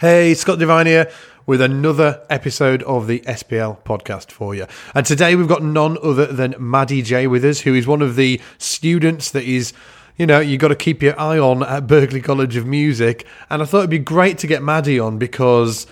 Hey, Scott Devine here with another episode of the SBL podcast for you. And today we've got none other than Maddie Jay with us, who is one of the students that is you know, you've got to keep your eye on at Berklee College of Music. And I thought it'd be great to get Maddie on because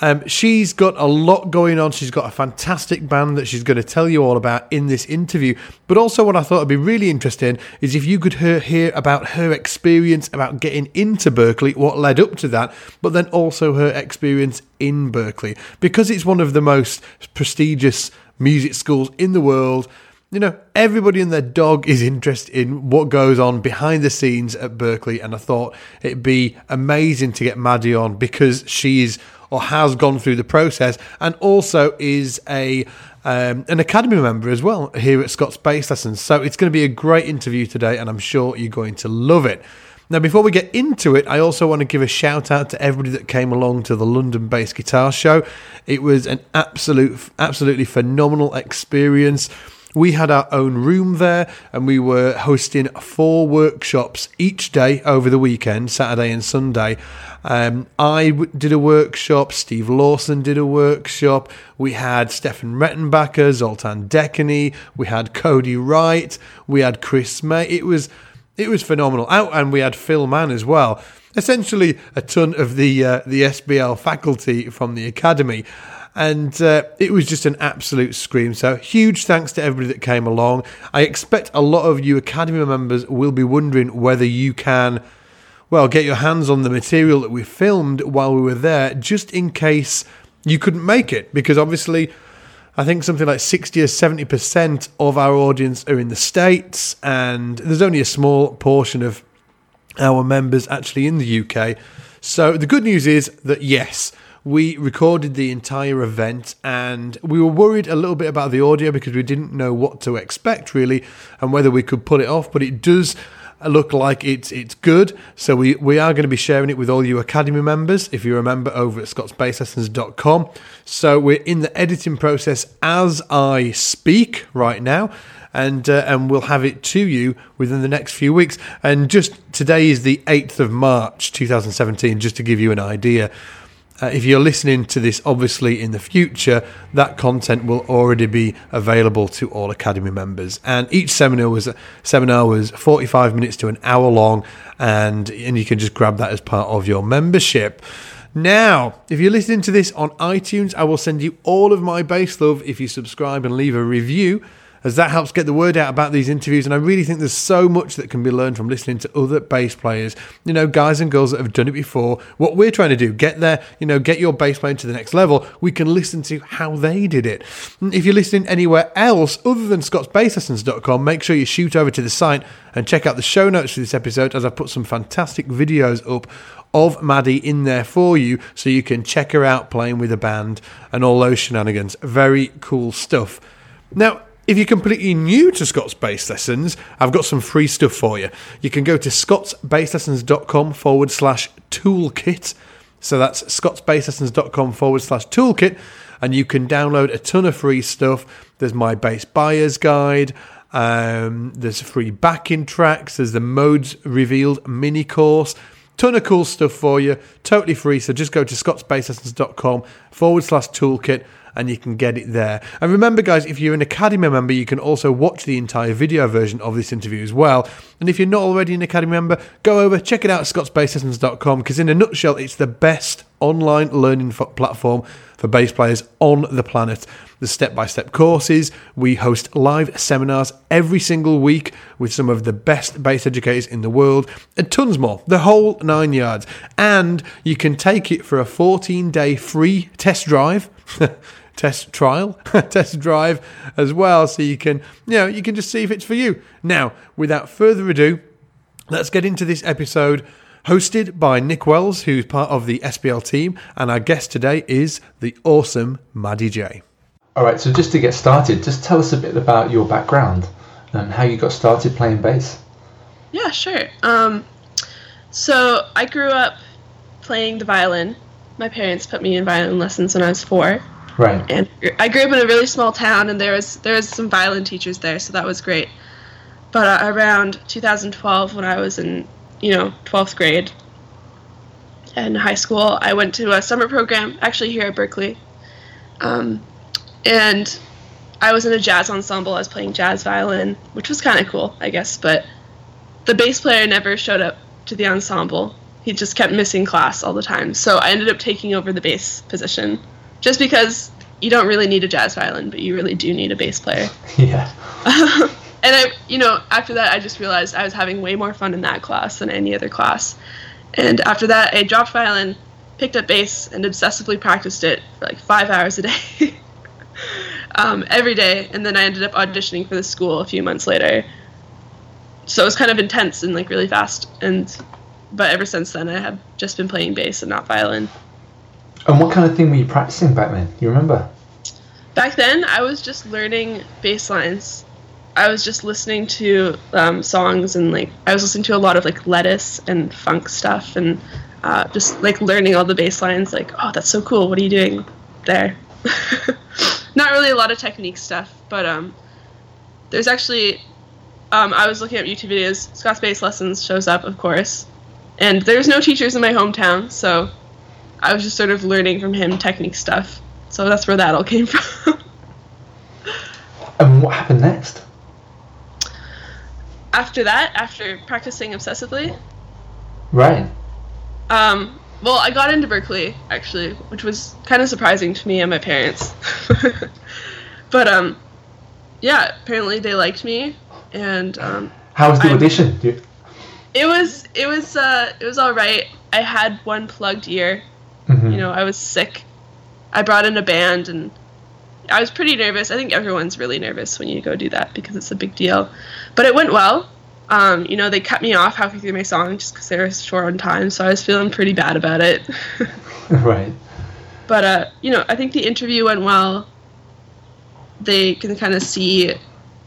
um, she's got a lot going on. She's got a fantastic band that she's going to tell you all about in this interview. But also, what I thought would be really interesting is if you could hear, hear about her experience about getting into Berklee, what led up to that, but then also her experience in Berklee. Because it's one of the most prestigious music schools in the world you know, everybody and their dog is interested in what goes on behind the scenes at Berklee. and I thought it'd be amazing to get Maddie on because she's or has gone through the process and also is a um, an academy member as well here at Scott's Bass Lessons. So it's going to be a great interview today, and I'm sure you're going to love it. Now, before we get into it, I also want to give a shout out to everybody that came along to the London Bass Guitar Show. It was an absolute, absolutely phenomenal experience. We had our own room there and we were hosting four workshops each day over the weekend, Saturday and Sunday. Um, I did a workshop, Steve Lawson did a workshop, we had Stefan Rettenbacher, Zoltan Dekany, we had Cody Wright, we had Chris May. It was it was phenomenal. Out and we had Phil Mann as well. Essentially, a ton of the uh, the SBL faculty from the academy and uh, it was just an absolute scream. So, huge thanks to everybody that came along. I expect a lot of you Academy members will be wondering whether you can, well, get your hands on the material that we filmed while we were there, just in case you couldn't make it, because obviously. I think something like 60 or 70% of our audience are in the States, and there's only a small portion of our members actually in the UK. So the good news is that yes, we recorded the entire event and we were worried a little bit about the audio because we didn't know what to expect really and whether we could pull it off but it does look like it's it's good. So we we are going to be sharing it with all you academy members if you remember over at scottsbasslessons.com so we're in the editing process as i speak right now and uh, and we'll have it to you within the next few weeks. And just today is the 8th of march 2017 just to give you an idea uh, if you're listening to this, obviously in the future, that content will already be available to all Academy members. And each seminar was seminar was 45 minutes to an hour long, and and you can just grab that as part of your membership. Now, if you're listening to this on iTunes, I will send you all of my bass love if you subscribe and leave a review as that helps get the word out about these interviews. And I really think there's so much that can be learned from listening to other bass players, you know, guys and girls that have done it before. What we're trying to do, get there, you know, get your bass playing to the next level. We can listen to how they did it. If you're listening anywhere else other than scottsbasslessons.com, make sure you shoot over to the site and check out the show notes for this episode as I put some fantastic videos up of Maddie in there for you so you can check her out playing with a band and all those shenanigans. Very cool stuff. Now, if you're completely new to Scott's Bass Lessons, I've got some free stuff for you. You can go to scottsbasslessons.com forward slash toolkit. So that's scottsbasslessons.com forward slash toolkit. And you can download a ton of free stuff. There's my bass buyer's guide. Um, there's free backing tracks. There's the modes revealed mini course. Ton of cool stuff for you, totally free. So just go to scottsbasslessons.com forward slash toolkit and you can get it there. And remember, guys, if you're an Academy member, you can also watch the entire video version of this interview as well. And if you're not already an Academy member, go over, check it out at because, in a nutshell, it's the best online learning platform for bass players on the planet. The step by step courses, we host live seminars every single week with some of the best bass educators in the world, and tons more, the whole nine yards. And you can take it for a 14 day free test drive. test trial, test drive as well, so you can, you know, you can just see if it's for you. Now, without further ado, let's get into this episode hosted by Nick Wells, who's part of the SBL team, and our guest today is the awesome Maddie Jay. All right, so just to get started, just tell us a bit about your background and how you got started playing bass. Yeah, sure. Um, so I grew up playing the violin. My parents put me in violin lessons when I was four. Right. And I grew up in a really small town, and there was there was some violin teachers there, so that was great. But uh, around 2012, when I was in you know 12th grade, in high school, I went to a summer program actually here at Berklee, um, and I was in a jazz ensemble. I was playing jazz violin, which was kind of cool, I guess. But the bass player never showed up to the ensemble. He just kept missing class all the time. So I ended up taking over the bass position, just because you don't really need a jazz violin, but you really do need a bass player. Yeah. and I, you know, after that, I just realized I was having way more fun in that class than any other class. And after that, I dropped violin, picked up bass, and obsessively practiced it for like five hours a day, um, every day. And then I ended up auditioning for the school a few months later. So it was kind of intense and like really fast. And but ever since then, I have just been playing bass and not violin. And what kind of thing were you practicing back then? You remember? Back then, I was just learning bass lines. I was just listening to um, songs and like I was listening to a lot of like Lettuce and funk stuff and uh, just like learning all the bass lines. Like, oh, that's so cool. What are you doing there? Not really a lot of technique stuff, but um, there's actually um, I was looking at YouTube videos. Scott's bass lessons shows up, of course, and there's no teachers in my hometown, so I was just sort of learning from him technique stuff. So that's where that all came from. And what happened next? after that, after practicing obsessively, Right. um, well, I got into Berklee actually, which was kind of surprising to me and my parents. but um, yeah, apparently they liked me, and um, How was the I'm- audition? You- it was it was uh, it was all right. I had one plugged ear. Mhm. You know, I was sick. I brought in a band and I was pretty nervous. I think everyone's really nervous when you go do that because it's a big deal. But it went well. Um, you know, they cut me off halfway through my song just because they were short on time, so I was feeling pretty bad about it. right. but uh, you know, I think the interview went well. They can kind of see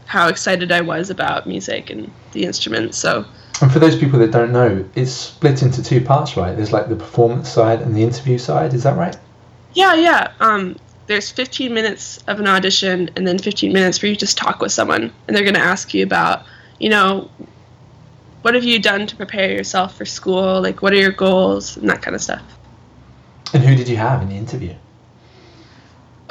how excited I was about music and the instruments. So And for those people that don't know, it's split into two parts, right? There's like the performance side and the interview side. Is that right? Yeah, yeah. Um, there's 15 minutes of an audition, and then 15 minutes where you just talk with someone, and they're going to ask you about, you know, what have you done to prepare yourself for school? Like, what are your goals and that kind of stuff. And who did you have in the interview?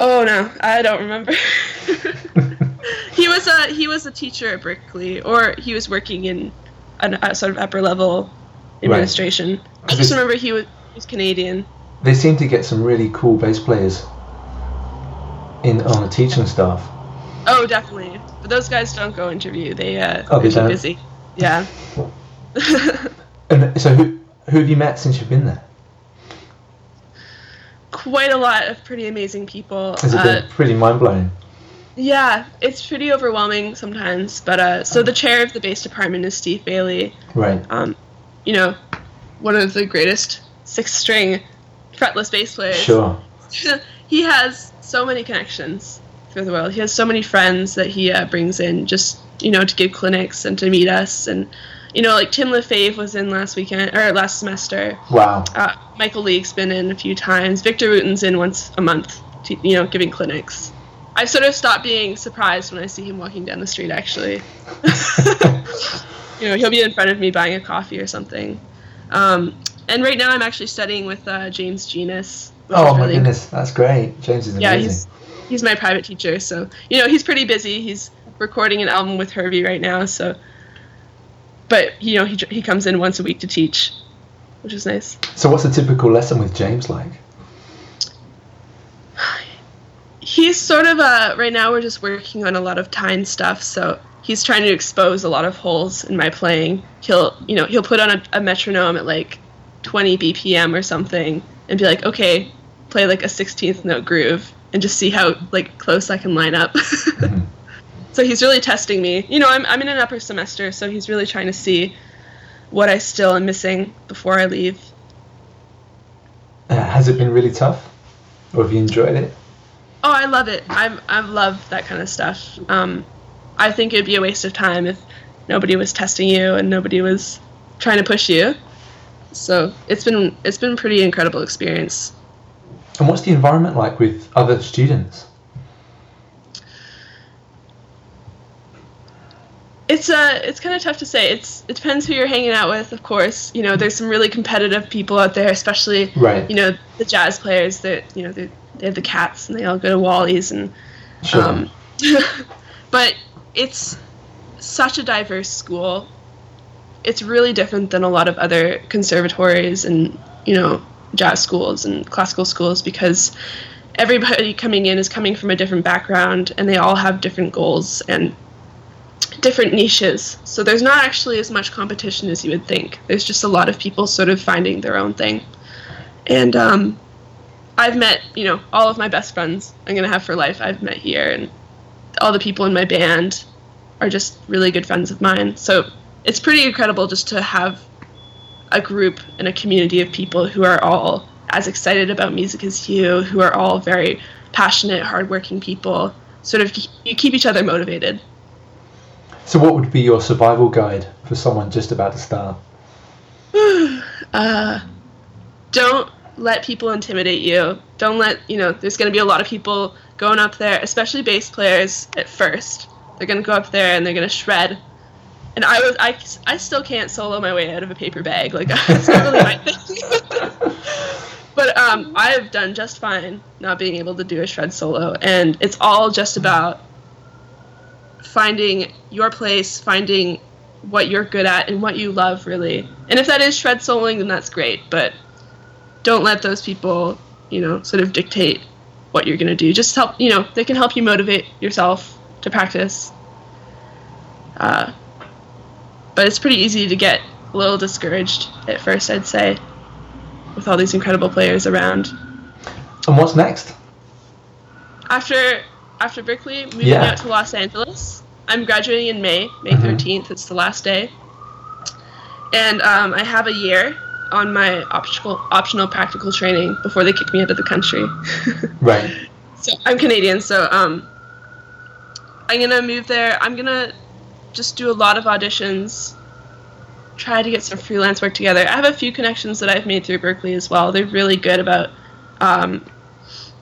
Oh no, I don't remember. he was a he was a teacher at Berklee, or he was working in an, a sort of upper level administration. I just remember he was, he was Canadian. They seem to get some really cool bass players in on the teaching staff. Oh, definitely. But those guys don't go interview. They uh, Oh, they they're too busy. Yeah. And so who who have you met since you've been there? Quite a lot of pretty amazing people. Has it Uh, pretty mind blowing? Yeah, it's pretty overwhelming sometimes. But uh, so the chair of the bass department is Steve Bailey. Right. Um, you know, one of the greatest six-string fretless bass players. Sure. he has so many connections through the world. He has so many friends that he uh, brings in just you know to give clinics and to meet us and you know like Tim Lefebvre was in last weekend or last semester. Wow. Uh, Michael League's been in a few times. Victor Wooten's in once a month, to, you know, giving clinics. I've sort of stopped being surprised when I see him walking down the street. Actually, you know, he'll be in front of me buying a coffee or something. Um, and right now, I'm actually studying with uh, James Genus. Oh is my really- goodness, that's great. James is amazing. Yeah, he's he's my private teacher, so you know he's pretty busy. He's recording an album with Herbie right now, so. But you know he he comes in once a week to teach, which is nice. So what's a typical lesson with James like? He's sort of a right now we're just working on a lot of time stuff so he's trying to expose a lot of holes in my playing. He'll you know he'll put on a, a metronome at like 20 bpm or something and be like okay play like a 16th note groove and just see how like close i can line up. So he's really testing me. You know I'm, I'm in an upper semester so he's really trying to see what i still am missing before i leave. Uh, has it been really tough? Or have you enjoyed it? Oh, I love it. I'm I love that kind of stuff. Um, I think it'd be a waste of time if nobody was testing you and nobody was trying to push you. So it's been it's been a pretty incredible experience. And what's the environment like with other students? it's uh it's kind of tough to say. It's it depends who you're hanging out with, of course. You know, there's some really competitive people out there, especially Right. you know the jazz players that you know they they have the cats and they all go to Wally's and Sure. um, but it's such a diverse school. It's really different than a lot of other conservatories and you know jazz schools and classical schools because everybody coming in is coming from a different background and they all have different goals and different niches. So there's not actually as much competition as you would think. There's just a lot of people sort of finding their own thing. And um, I've met, you know, all of my best friends I'm going to have for life I've met here. And all the people in my band are just really good friends of mine. So it's pretty incredible just to have a group and a community of people who are all as excited about music as you, who are all very passionate, hardworking people. Sort of, you keep each other motivated. So, what would be your survival guide for someone just about to start? uh, don't let people intimidate you. Don't let you know. There's going to be a lot of people going up there, especially bass players at first. They're going to go up there and they're going to shred. And I was I, I still can't solo my way out of a paper bag. Like it's not really my thing. but um, I have done just fine not being able to do a shred solo, and it's all just about finding your place, finding what you're good at and what you love really. And if that is shred soloing, then that's great. But don't let those people, you know, sort of dictate what you're gonna do. Just help, you know, they can help you motivate yourself to practice. Uh, but it's pretty easy to get a little discouraged at first, I'd say, with all these incredible players around. And what's next? After after Berklee, moving Yeah. out to Los Angeles. I'm graduating in May, May Mhm. 13th. It's the last day, and um, I have a year on my optional optional practical training before they kick me out of the country. Right. so I'm Canadian, so um, I'm gonna move there. I'm gonna just do a lot of auditions, try to get some freelance work together. I have a few connections that I've made through Berklee as well. They're really good about, um,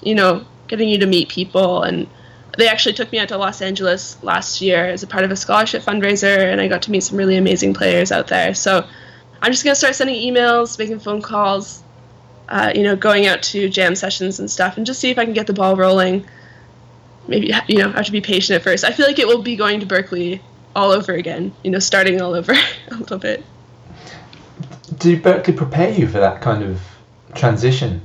you know, getting you to meet people. And they actually took me out to Los Angeles last year as a part of a scholarship fundraiser, and I got to meet some really amazing players out there. So I'm just gonna start sending emails, making phone calls, uh, you know, going out to jam sessions and stuff, and just see if I can get the ball rolling. Maybe you know, I have to be patient at first. I feel like it will be going to Berklee all over again. You know, starting all over a little bit. Did Berklee prepare you for that kind of transition?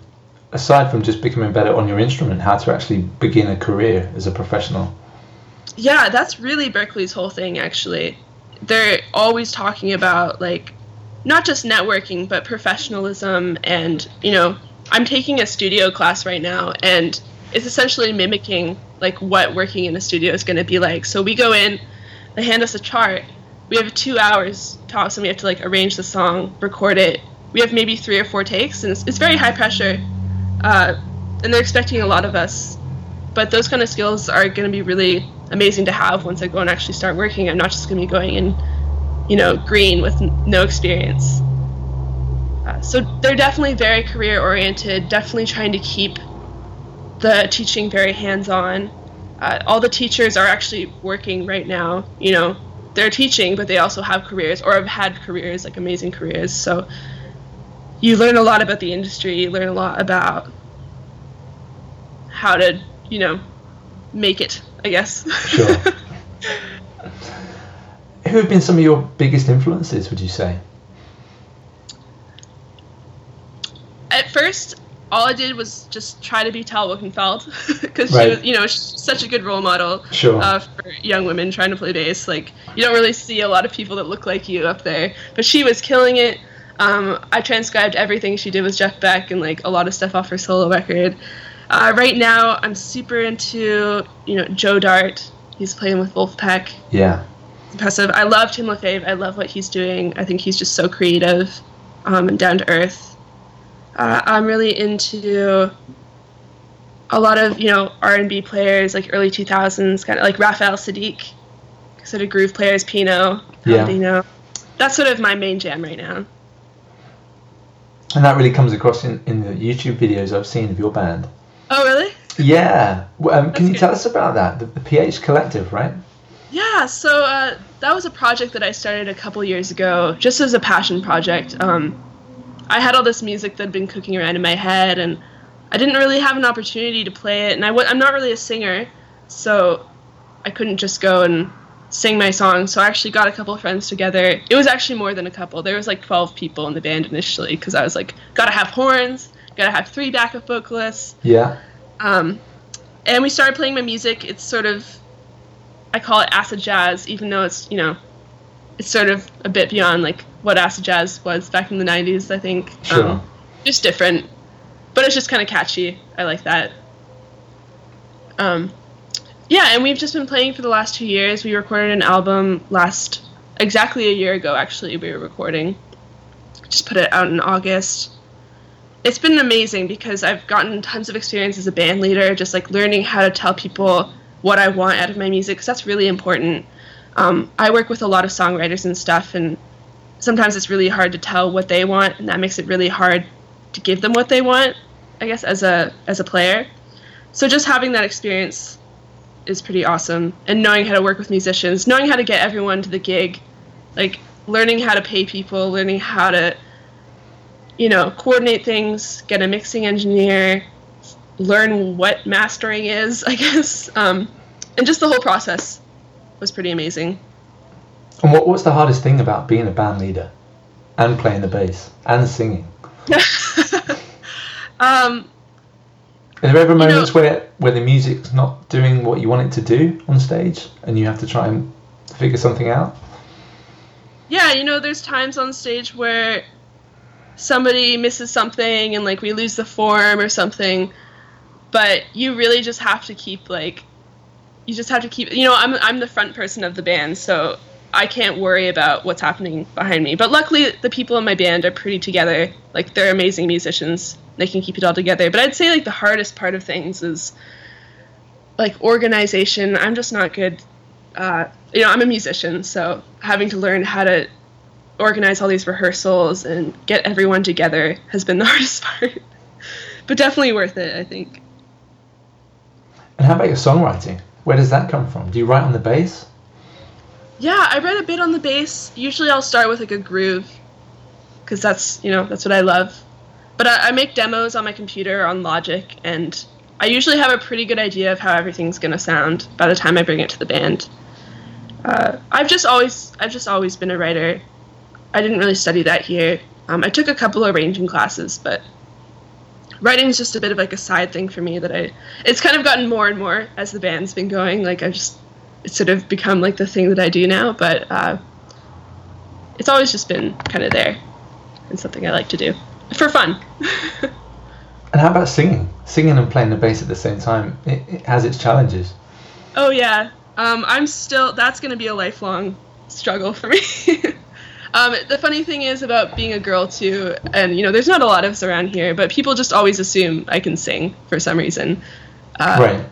Aside from just becoming better on your instrument, how to actually begin a career as a professional? Yeah, that's really Berklee's whole thing, actually. They're always talking about, like, not just networking, but professionalism. And, you know, I'm taking a studio class right now, and it's essentially mimicking, like, what working in a studio is going to be like. So we go in, they hand us a chart. We have two hours tops, and we have to, like, arrange the song, record it. We have maybe three or four takes, and it's, it's very high pressure. Uh, and they're expecting a lot of us but those kind of skills are going to be really amazing to have once I go and actually start working. I'm not just going to be going in, you know, green with no experience. Uh, so they're definitely very career oriented, definitely trying to keep the teaching very hands on. Uh, all the teachers are actually working right now. You know, they're teaching, but they also have careers or have had careers, like amazing careers. So you learn a lot about the industry, you learn a lot about how to, you know, make it, I guess. Sure. Who have been some of your biggest influences, would you say? At first, all I did was just try to be Tal Wilkenfeld because Right. she was, you know, she's such a good role model Sure. uh, for young women trying to play bass. Like, you don't really see a lot of people that look like you up there, but she was killing it. Um, I transcribed everything she did with Jeff Beck and like a lot of stuff off her solo record. Uh, right now, I'm super into you know Joe Dart. He's playing with Vulfpeck. Yeah. Impressive. I love Tim Lefebvre. I love what he's doing. I think he's just so creative um, and down to earth. Uh, I'm really into a lot of you know R&B players like early 2000s, kind of like Raphael Saadiq, sort of groove players, Pino, Yeah. That's sort of my main jam right now. And that really comes across in, in the YouTube videos I've seen of your band. Oh really? Yeah. Um, can That's you good. tell us about that? The, the pH Collective, right? Yeah, so uh, that was a project that I started a couple years ago, just as a passion project. Um, I had all this music that had been cooking around in my head, and I didn't really have an opportunity to play it. And i w- I'm not really a singer, so I couldn't just go and sing my song. So I actually got a couple friends together. It was actually more than a couple. There was like 12 people in the band initially, because I was like, gotta have horns, gotta have three backup vocalists. Yeah. Um, and we started playing my music. It's sort of I call it acid jazz, even though it's you know, it's sort of a bit beyond like what acid jazz was back in the '90s. I think. Sure. Um, just different, but it's just kind of catchy. I like that. Um, yeah, and we've just been playing for the last two years. We recorded an album last exactly a year ago. Actually, we were recording. Just put it out in August. It's been amazing because I've gotten tons of experience as a band leader, just like learning how to tell people what I want out of my music because that's really important. Um, I work with a lot of songwriters and stuff, and sometimes it's really hard to tell what they want, and that makes it really hard to give them what they want. I guess as a as a player, so just having that experience is pretty awesome, and knowing how to work with musicians, knowing how to get everyone to the gig, like learning how to pay people, learning how to you know coordinate things, get a mixing engineer, learn what mastering is, I guess. Um, and just the whole process was pretty amazing. And what, what's the hardest thing about being a band leader and playing the bass and singing? um, Are there ever moments know- where, where the music's not doing what you want it to do on stage and you have to try and figure something out? yeah, you know, there's times on stage where somebody misses something and like we lose the form or something, but you really just have to keep like you just have to keep you know, I'm I'm the front person of the band, so I can't worry about what's happening behind me. But luckily the people in my band are pretty together. Like they're amazing musicians. They can keep it all together. But I'd say like the hardest part of things is like organization. I'm just not good uh, you know, I'm a musician, so having to learn how to organize all these rehearsals and get everyone together has been the hardest part. but definitely worth it, I think. And how about your songwriting? Where does that come from? Do you write on the bass? Yeah, I write a bit on the bass. Usually I'll start with like a groove because that's, you know, that's what I love. But I, I make demos on my computer on Logic and I usually have a pretty good idea of how everything's going to sound by the time I bring it to the band. Uh, I've just always I've just always been a writer. I didn't really study that here. Um, I took a couple of arranging classes, but writing is just a bit of like a side thing for me that I. It's kind of gotten more and more as the band's been going. Like I've just it's sort of become like the thing that I do now, but uh, it's always just been kind of there and something I like to do for fun. And how about singing? Singing and playing the bass at the same time, it, it has its challenges. Oh yeah, um, I'm still. That's going to be a lifelong struggle for me. um, the funny thing is about being a girl too, and you know, there's not a lot of us around here, but people just always assume I can sing for some reason. Uh, right.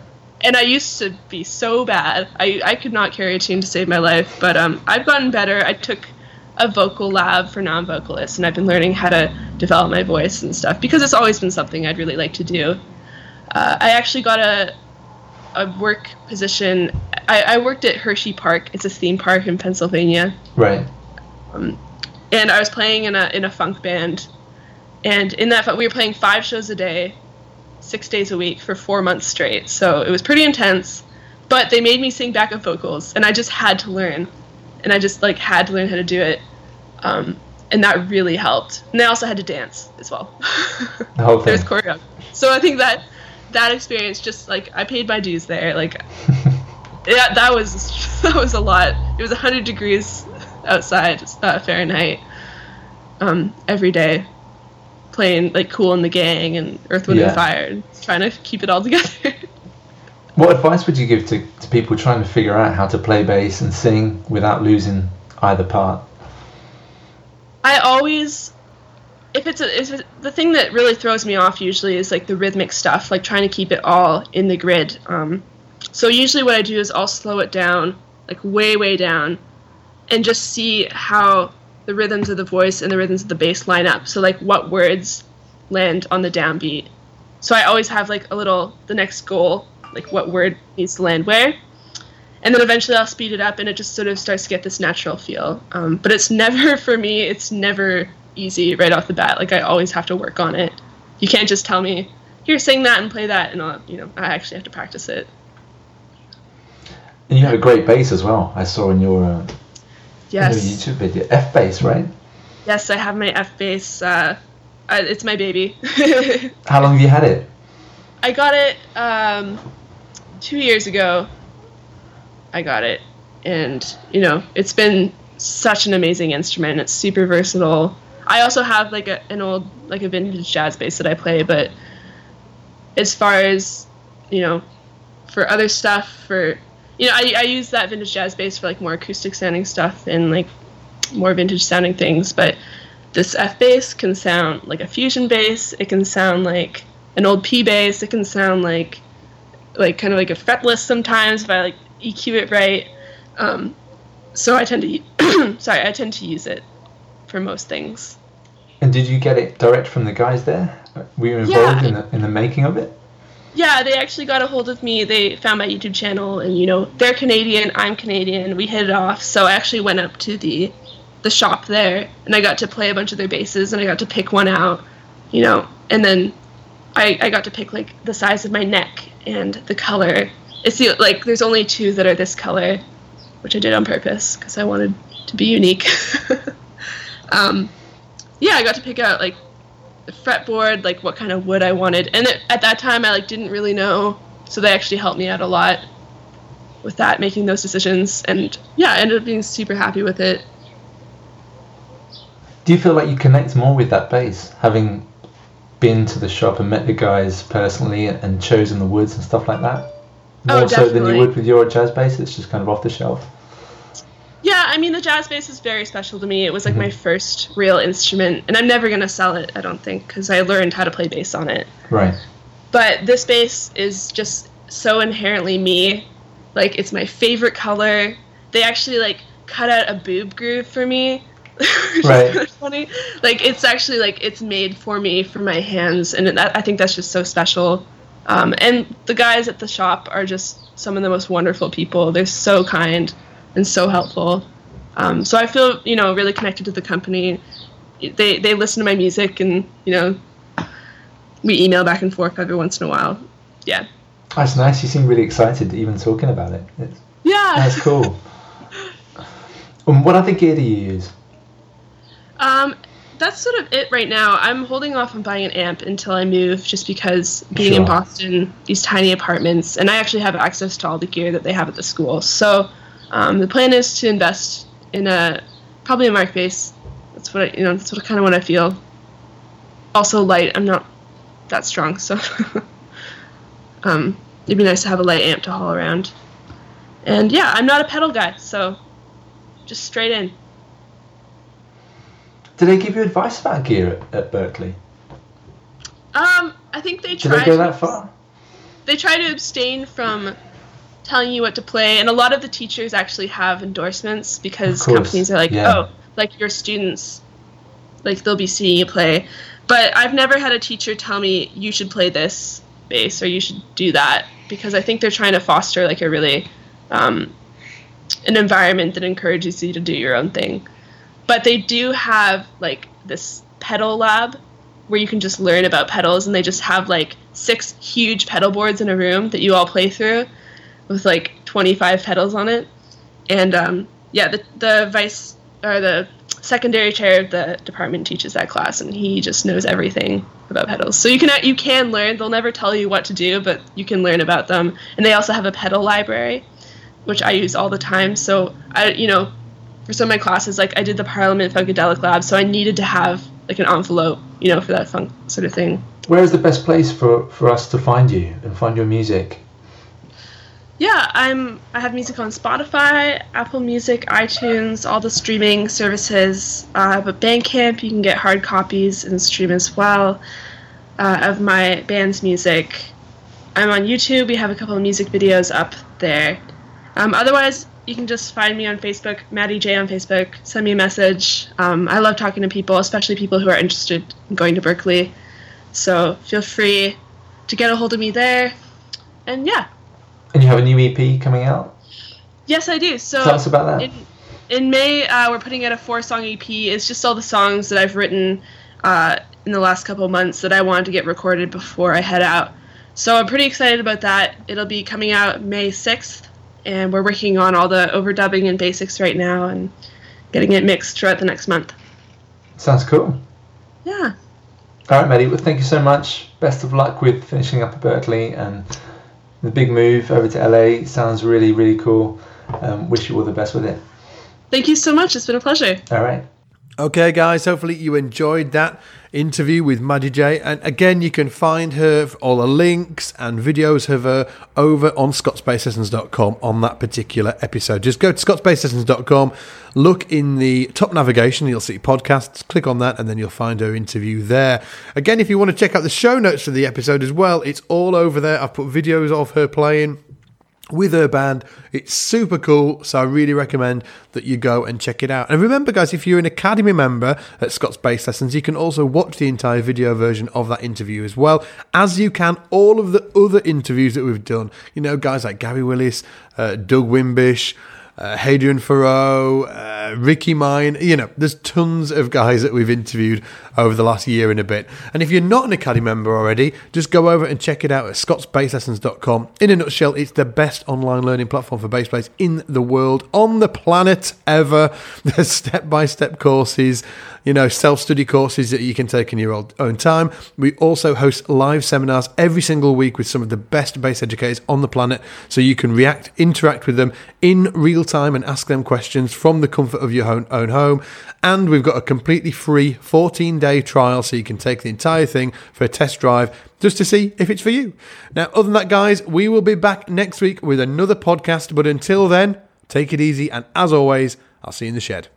And I used to be so bad. I, I could not carry a tune to save my life, but um, I've gotten better. I took a vocal lab for non-vocalists, and I've been learning how to develop my voice and stuff because it's always been something I'd really like to do. Uh, I actually got a a work position. I, I worked at Hershey Park. It's a theme park in Pennsylvania, Right. And I was playing in a in a funk band. And in that, we were playing five shows a day, six days a week for four months straight. So it was pretty intense. But they made me sing backup vocals, and I just had to learn, and I just like had to learn how to do it, um, and that really helped. And I also had to dance as well. Thing. There's choreography. So I think that that experience just like I paid my dues there. Like yeah, that was that was a lot. It was 100 degrees outside uh, Fahrenheit um, every day, playing like Cool and the Gang and Earth, Wind Yeah. and Fire, and trying to keep it all together. What advice would you give to, to people trying to figure out how to play bass and sing without losing either part? I always, if it's a, if it, the thing that really throws me off usually is like the rhythmic stuff, like trying to keep it all in the grid. Um, so usually what I do is I'll slow it down, like way way down, and just see how the rhythms of the voice and the rhythms of the bass line up. So like what words land on the downbeat. So I always have like a little the next goal, like what word needs to land where. and then eventually I'll speed it up, and it just sort of starts to get this natural feel. Um, but it's never for me. It's never easy right off the bat. Like I always have to work on it. You can't just tell me, "Here, sing that and play that," and I'll, you know, I actually have to practice it. And you have a great bass as well. I saw in your, uh, Yes. your YouTube video, F bass, right? Yes, I have my F bass. Uh, it's my baby. How long have you had it? I got it um, two years ago. I got it, and you know, it's been such an amazing instrument. It's super versatile. I also have like a, an old, like a vintage jazz bass that I play, but as far as you know, for other stuff, for you know, I, I use that vintage jazz bass for like more acoustic sounding stuff and like more vintage sounding things, but this F bass can sound like a fusion bass. It can sound like an old P bass. It can sound like like kind of like a fretless sometimes if I like EQ it right. Um, so I tend to sorry, I tend to use it for most things. And did you get it direct from the guys there? Were you involved Yeah. in, the, in the making of it? Yeah, they actually got a hold of me. They found my YouTube channel, and you know they're Canadian. I'm Canadian. We hit it off. So I actually went up to the the shop there, and I got to play a bunch of their basses, and I got to pick one out, you know, and then I I got to pick like the size of my neck and the color. It's the like there's only two that are this color, which I did on purpose because I wanted to be unique. um, yeah, I got to pick out like fretboard, like what kind of wood I wanted, and it, at that time I like didn't really know, so they actually helped me out a lot with that, making those decisions, and yeah, I ended up being super happy with it. Do you feel like you connect more with that bass, having been to the shop and met the guys personally and chosen the woods and stuff like that? Oh, More so than you would with your jazz bass. It's just kind of off the shelf. Yeah, I mean the jazz bass is very special to me. It was like my first real instrument, and I'm never gonna sell it. I don't think because I learned how to play bass on it. Right. but this bass is just so inherently me like it's my favorite color they actually like cut out a boob groove for me which is Right. kinda funny like it's actually like it's made for me for my hands and that, i think that's just so special um, and the guys at the shop are just some of the most wonderful people they're so kind and so helpful um, so i feel you know really connected to the company they they listen to my music and you know we email back and forth every once in a while. Yeah. That's nice. You seem really excited even talking about it. It's, Yeah. that's cool. um, what other gear do you use? Um, that's sort of it right now. I'm holding off on buying an amp until I move, just because being in Boston, these tiny apartments, and I actually have access to all the gear that they have at the school. So um, the plan is to invest in a probably a Markbass. That's what I, you know. That's what kind of what I feel. Also light. I'm not that strong, so um, it'd be nice to have a light amp to haul around. And yeah, I'm not a pedal guy, so just straight in. Did they give you advice about gear at, at Berklee? Um, I think they Did they go that far? They try to abstain from telling you what to play, and a lot of the teachers actually have endorsements because companies are like, yeah. oh, like your students, like they'll be seeing you play. But I've never had a teacher tell me you should play this bass or you should do that because I think they're trying to foster like a really um, an environment that encourages you to do your own thing. But they do have like this pedal lab where you can just learn about pedals and they just have like six huge pedal boards in a room that you all play through with like 25 pedals on it. And um, yeah, the, the vice or the secondary chair of the department teaches that class and he just knows everything about pedals. So you can you can learn. They'll never tell you what to do, but you can learn about them. And they also have a pedal library which I use all the time. So I, you know, for some of my classes, like I did the Parliament Funkadelic Lab, so I needed to have like an envelope, you know, for that funk sort of thing. Where is the best place for, for us to find you and find your music? Yeah, I'm. I have music on Spotify, Apple Music, iTunes, all the streaming services. Uh, I have a Bandcamp. You can get hard copies and stream as well uh, of my band's music. I'm on YouTube. We have a couple of music videos up there. Um, otherwise, you can just find me on Facebook, Maddie Jay on Facebook. Send me a message. Um, I love talking to people, especially people who are interested in going to Berklee. So feel free to get a hold of me there. And yeah, And you have a new EP coming out? Yes, I do. So Tell us about that. In, in May, uh, we're putting out a four-song EP. It's just all the songs that I've written uh, in the last couple months that I wanted to get recorded before I head out. So I'm pretty excited about that. It'll be coming out May 6th, and we're working on all the overdubbing and basics right now and getting it mixed throughout the next month. Sounds cool. Yeah. All right, Maddie. Well, thank you so much. Best of luck with finishing up at Berklee and the big move over to LA. Sounds really, really cool. Um, wish you all the best with it. Thank you so much. It's been a pleasure. All right. Okay, guys, hopefully you enjoyed that interview with Maddie Jay. And again, you can find her, all the links and videos of her over on scottsbasslessons.com on that particular episode. Just go to scottsbasslessons.com, look in the top navigation, you'll see podcasts, click on that, and then you'll find her interview there. Again, if you want to check out the show notes for the episode as well, it's all over there. I've put videos of her playing with her band. It's super cool, so I really recommend that you go and check it out. And remember, guys, if you're an Academy member at Scott's Bass Lessons, you can also watch the entire video version of that interview as well, as you can all of the other interviews that we've done. You know, guys like Gary Willis, uh, Doug Wimbish uh, Hadrien Feraud, uh, Ricky Mine. You know, there's tons of guys that we've interviewed over the last year and a bit. And if you're not an Academy member already, just go over and check it out at scottsbasslessons.com. In a nutshell, it's the best online learning platform for bass players in the world, on the planet ever. There's step by step courses, you know, self study courses that you can take in your own time. We also host live seminars every single week with some of the best bass educators on the planet so you can react, interact with them in real time and ask them questions from the comfort of your own, own home. And we've got a completely free 14 day trial so you can take the entire thing for a test drive just to see if it's for you. Now, other than that, guys, we will be back next week with another podcast. But until then, take it easy. And as always, I'll see you in the shed.